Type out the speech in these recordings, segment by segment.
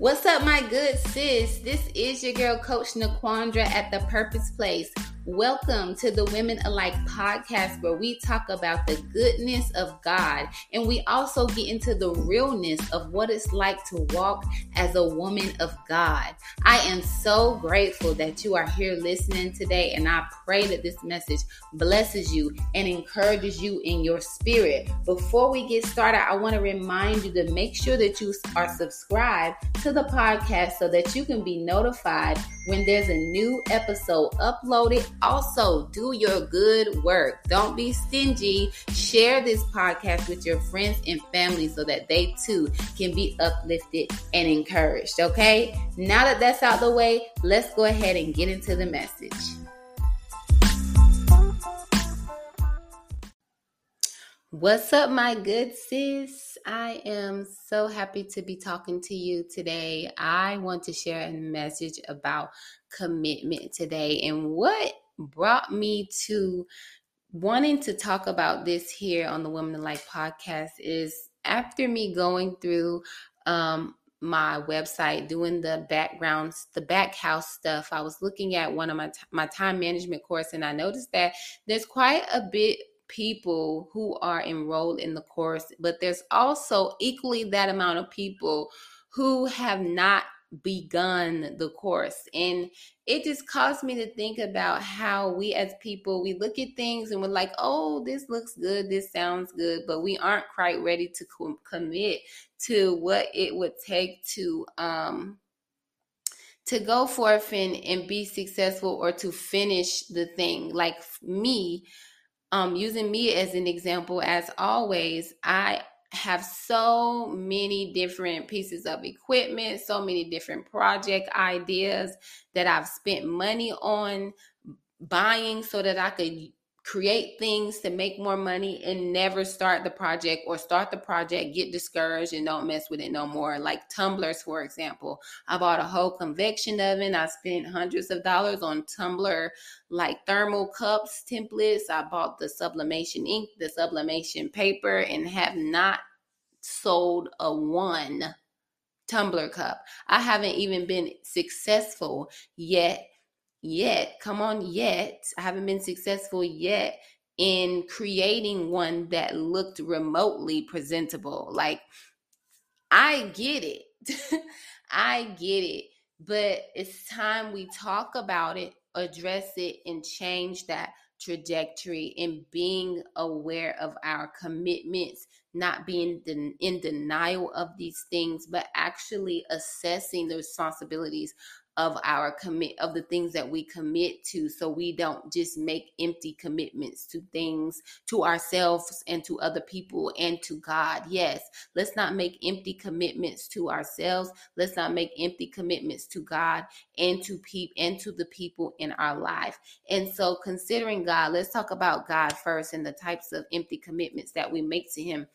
What's up, my good sis? This is your girl, Coach Naquandra at the Purpose Place. Welcome to the Women Alike podcast, where we talk about the goodness of God and we also get into the realness of what it's like to walk as a woman of God. I am so grateful that you are here listening today, and I pray that this message blesses you and encourages you in your spirit. Before we get started, I want to remind you to make sure that you are subscribed to the podcast so that you can be notified when there's a new episode uploaded also, do your good work. Don't be stingy. Share this podcast with your friends and family so that they too can be uplifted and encouraged. Okay? Now that that's out the way, let's go ahead and get into the message. What's up, my good sis? I am so happy to be talking to you today. I want to share a message about commitment today and what brought me to wanting to talk about this here on the Women Alike podcast is after me going through um, my website doing the backgrounds the back house stuff i was looking at one of my t- my time management course and i noticed that there's quite a bit people who are enrolled in the course but there's also equally that amount of people who have not begun the course. And it just caused me to think about how we as people, we look at things and we're like, oh, this looks good, this sounds good, but we aren't quite ready to co- commit to what it would take to um to go forth and, and be successful or to finish the thing. Like me, um, using me as an example, as always, I have so many different pieces of equipment, so many different project ideas that I've spent money on buying so that I could create things to make more money and never start the project or start the project, get discouraged and don't mess with it no more. Like tumblers, for example. I bought a whole convection oven. I spent hundreds of dollars on tumbler like thermal cups templates. I bought the sublimation ink, the sublimation paper, and have not sold a one tumbler cup. I haven't even been successful yet yet. Come on, yet. I haven't been successful yet in creating one that looked remotely presentable. Like, I get it. I get it. But it's time we talk about it, address it, and change that trajectory and being aware of our commitments, not being in denial of these things, but actually assessing the responsibilities of our commit of the things that we commit to so we don't just make empty commitments to things to ourselves and to other people and to God. Yes, let's not make empty commitments to ourselves. Let's not make empty commitments to God and to people and to the people in our life. And so considering God, let's talk about God first and the types of empty commitments that we make to him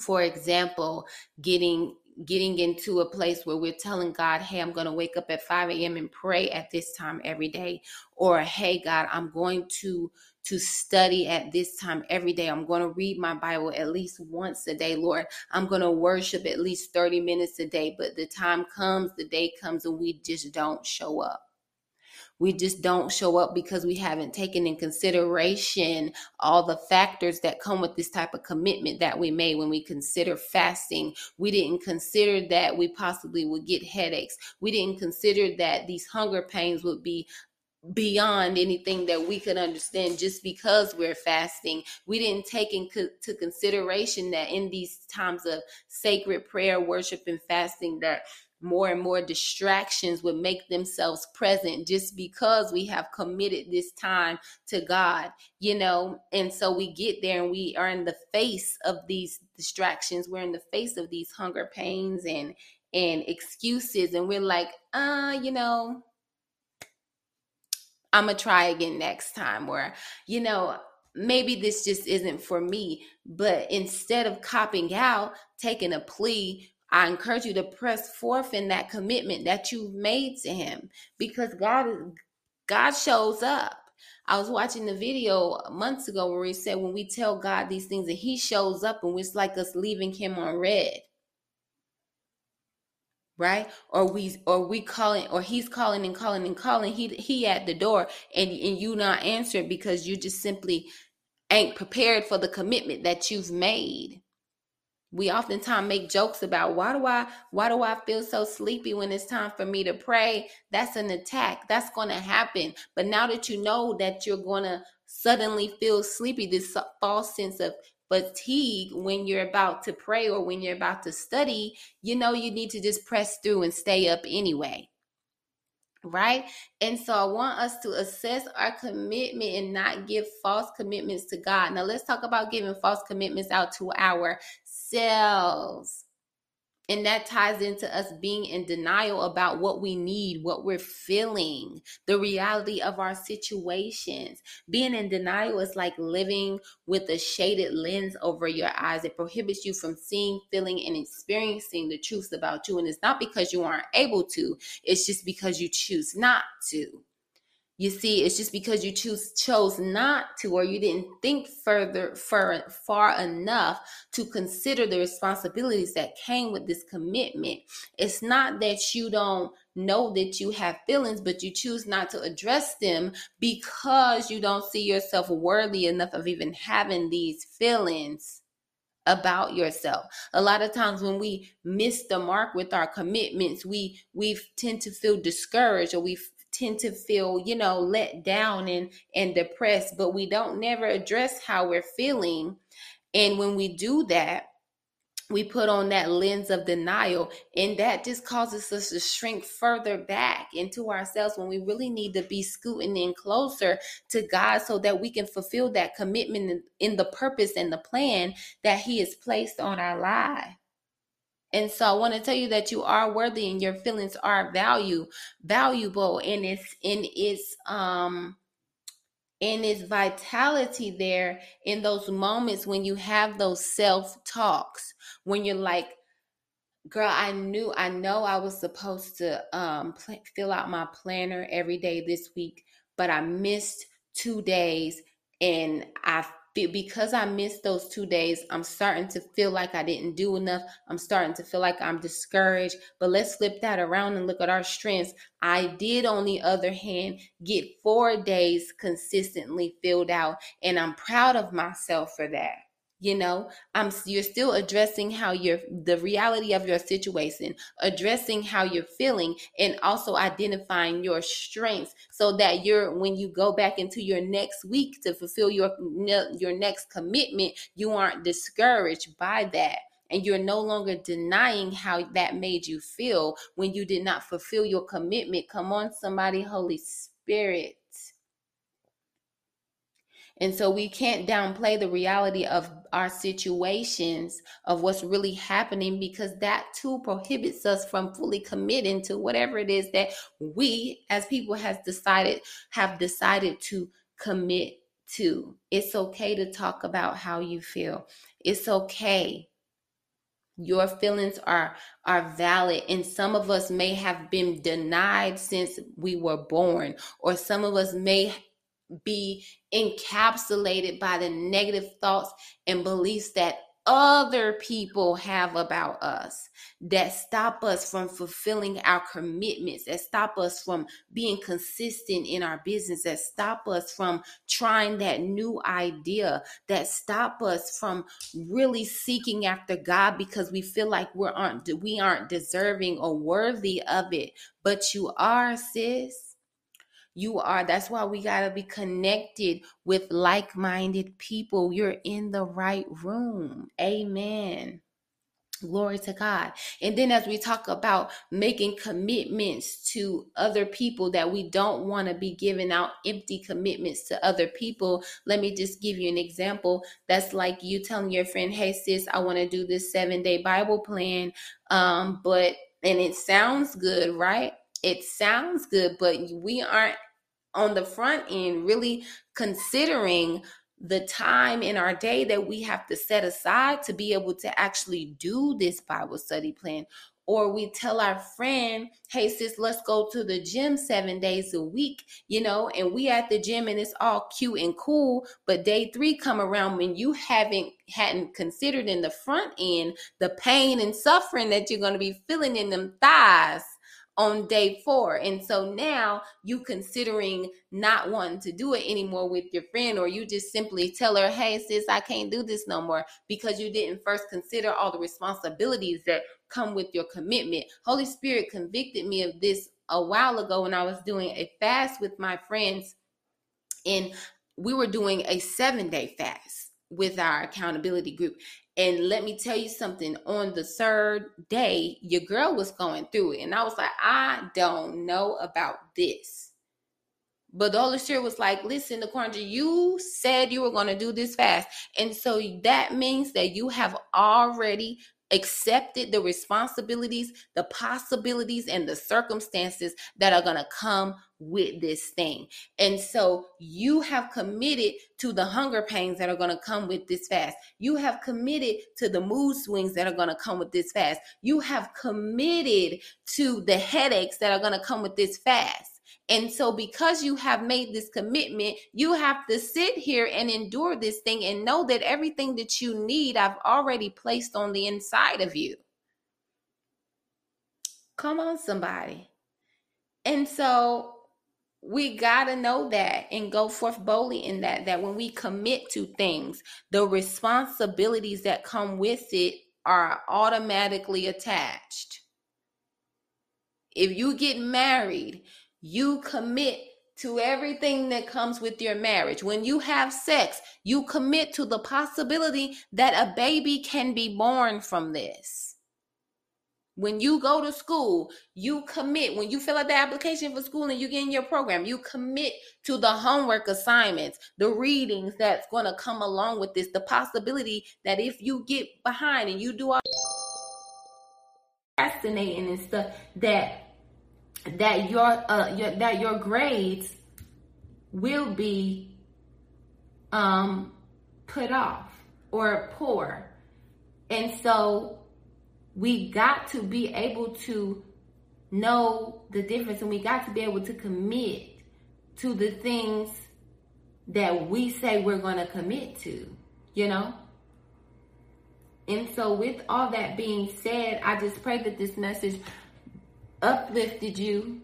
for example, getting getting into a place where we're telling God, hey, I'm going to wake up at 5 a.m. and pray at this time every day. Or, hey, God, I'm going to to study at this time every day. I'm going to read my Bible at least once a day, Lord. I'm going to worship at least 30 minutes a day. But the time comes, the day comes, and we just don't show up we just don't show up because we haven't taken in consideration all the factors that come with this type of commitment that we made when we consider fasting. We didn't consider that we possibly would get headaches. We didn't consider that these hunger pains would be beyond anything that we could understand just because we're fasting. We didn't take into consideration that in these times of sacred prayer, worship, and fasting, that more and more distractions would make themselves present just because we have committed this time to God, you know. And so we get there and we are in the face of these distractions. We're in the face of these hunger pains and and excuses and we're like, "Uh, you know, I'm going to try again next time or, you know, maybe this just isn't for me." But instead of copping out, taking a plea I encourage you to press forth in that commitment that you've made to him because God God shows up. I was watching the video months ago where he said when we tell God these things and he shows up and it's like us leaving him on red. right or we or we calling or he's calling and calling and calling he he at the door and and you not answering because you just simply ain't prepared for the commitment that you've made we oftentimes make jokes about why do i why do i feel so sleepy when it's time for me to pray that's an attack that's going to happen but now that you know that you're going to suddenly feel sleepy this false sense of fatigue when you're about to pray or when you're about to study, you know you need to just press through and stay up anyway. Right? And so I want us to assess our commitment and not give false commitments to God. Now let's talk about giving false commitments out to ourselves. And that ties into us being in denial about what we need, what we're feeling, the reality of our situations. Being in denial is like living with a shaded lens over your eyes. It prohibits you from seeing, feeling, and experiencing the truths about you. And it's not because you aren't able to, it's just because you choose not to. You see, it's just because you choose chose not to, or you didn't think further far, far enough to consider the responsibilities that came with this commitment. It's not that you don't know that you have feelings, but you choose not to address them because you don't see yourself worthy enough of even having these feelings about yourself. A lot of times when we miss the mark with our commitments, we we tend to feel discouraged or we tend to feel, you know, let down and and depressed, but we don't never address how we're feeling. And when we do that, we put on that lens of denial and that just causes us to shrink further back into ourselves when we really need to be scooting in closer to God so that we can fulfill that commitment in the purpose and the plan that he has placed on our life. And so I want to tell you that you are worthy and your feelings are value valuable and it's in its um in its vitality there in those moments when you have those self talks when you're like girl i knew i know i was supposed to um pl- fill out my planner every day this week but i missed two days and i because I missed those two days, I'm starting to feel like I didn't do enough. I'm starting to feel like I'm discouraged. But let's flip that around and look at our strengths. I did, on the other hand, get four days consistently filled out, and I'm proud of myself for that you know i'm you're still addressing how you're the reality of your situation addressing how you're feeling and also identifying your strengths so that you're when you go back into your next week to fulfill your your next commitment you aren't discouraged by that. And you're no longer denying how that made you feel when you did not fulfill your commitment. Come on somebody holy spirit and so we can't downplay the reality of our situations, of what's really happening, because that too prohibits us from fully committing to whatever it is that we as people has decided have decided to commit to. It's okay to talk about how you feel. It's okay. Your feelings are are valid and some of us may have been denied since we were born or some of us may be encapsulated by the negative thoughts and beliefs that other people have about us that stop us from fulfilling our commitments, that stop us from being consistent in our business, that stop us from trying that new idea, that stop us from really seeking after God because we feel like we aren't we aren't deserving or worthy of it. But you are, sis. You are. That's why we got to be connected with like minded people. You're in the right room. Amen. Glory to God. And then, as we talk about making commitments to other people that we don't want to be giving out empty commitments to other people, let me just give you an example. That's like you telling your friend, Hey, sis, I want to do this seven day Bible plan. Um, but, and it sounds good, right? It sounds good, but we aren't on the front end really considering the time in our day that we have to set aside to be able to actually do this Bible study plan or we tell our friend, hey, sis, let's go to the gym seven days a week, you know, and we at the gym and it's all cute and cool. But day three come around when you haven't hadn't considered in the front end the pain and suffering that you're going to be feeling in them thighs on day four. And so now you considering not wanting to do it anymore with your friend, or you just simply tell her, hey, sis, I can't do this no more because you didn't first consider all the responsibilities that come with your commitment. Holy Spirit convicted me of this a while ago when I was doing a fast with my friends, and we were doing a seven day fast with our accountability group. And let me tell you something on the third day, your girl was going through it. And I was like, I don't know about this. But the Holy Spirit was like, listen, the corner, you said you were going to do this fast. And so that means that you have already accepted the responsibilities, the possibilities, and the circumstances that are going to come with this thing. And so you have committed to the hunger pains that are going to come with this fast. You have committed to the mood swings that are going to come with this fast. You have committed to the headaches that are going to come with this fast. And so, because you have made this commitment, you have to sit here and endure this thing and know that everything that you need, I've already placed on the inside of you. Come on, somebody. And so, we got to know that and go forth boldly in that that when we commit to things the responsibilities that come with it are automatically attached if you get married you commit to everything that comes with your marriage. When you have sex, you commit to the possibility that a baby can be born from this. When you go to school, you commit. When you fill out the application for school and you get in your program, you commit to the homework assignments, the readings that's going to come along with this, the possibility that if you get behind and you do all procrastinating and stuff, that that your uh your, that your grades will be um put off or poor. And so we got to be able to know the difference and we got to be able to commit to the things that we say we're going to commit to, you know? And so, with all that being said, I just pray that this message uplifted you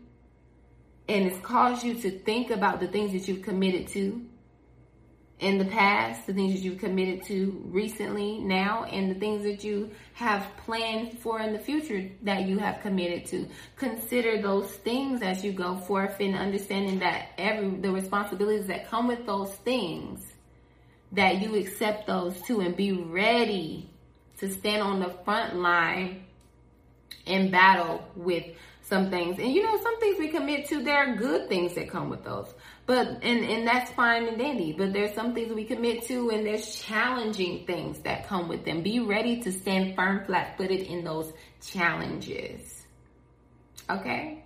and it's caused you to think about the things that you've committed to in the past, the things that you've committed to recently, now, and the things that you have planned for in the future that you have committed to. Consider those things as you go forth and understanding that every the responsibilities that come with those things, that you accept those too and be ready to stand on the front line in battle with some things. And you know, some things we commit to, there are good things that come with those. But and and that's fine and dandy. But there's some things we commit to and there's challenging things that come with them. Be ready to stand firm flat footed in those challenges. Okay?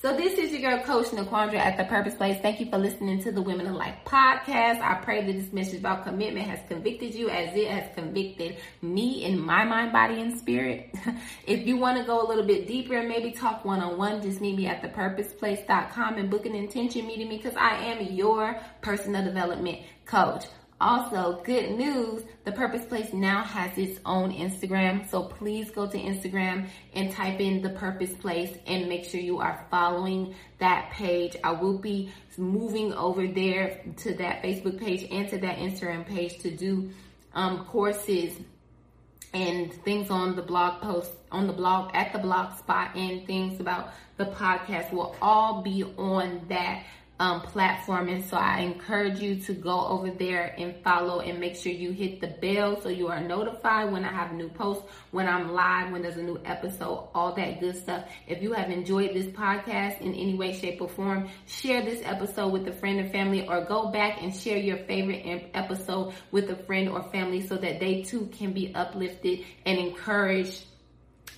So this is your girl, Coach Naquandra at The Purpose Place. Thank you for listening to the Women of Life podcast. I pray that this message about commitment has convicted you as it has convicted me in my mind, body, and spirit. if you want to go a little bit deeper and maybe talk one-on-one, just meet me at thepurposeplace.com and book an intention meeting me because I am your personal development coach. Also, good news, the Purpose Place now has its own Instagram. So please go to Instagram and type in the Purpose Place and make sure you are following that page. I will be moving over there to that Facebook page and to that Instagram page to do um, courses and things on the blog post on the blog at the blog spot and things about the podcast will all be on that um, platform. And so I encourage you to go over there and follow and make sure you hit the bell so you are notified when I have new posts, when I'm live, when there's a new episode, all that good stuff. If you have enjoyed this podcast in any way, shape, or form, share this episode with a friend or family or go back and share your favorite episode with a friend or family so that they too can be uplifted and encouraged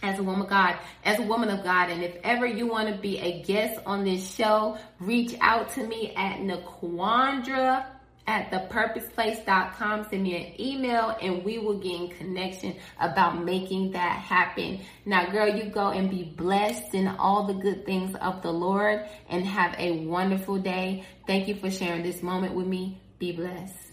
as a woman of God, as a woman of God. And if ever you want to be a guest on this show, reach out to me at Naquandra at thepurposeplace.com. Send me an email and we will get in connection about making that happen. Now, girl, you go and be blessed in all the good things of the Lord and have a wonderful day. Thank you for sharing this moment with me. Be blessed.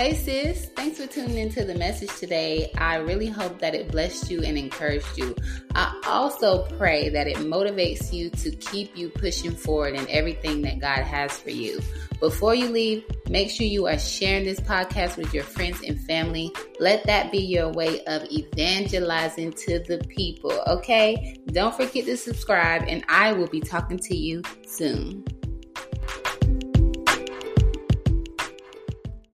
Hey sis, thanks for tuning into the message today. I really hope that it blessed you and encouraged you. I also pray that it motivates you to keep you pushing forward in everything that God has for you. Before you leave, make sure you are sharing this podcast with your friends and family. Let that be your way of evangelizing to the people, okay? Don't forget to subscribe, and I will be talking to you soon.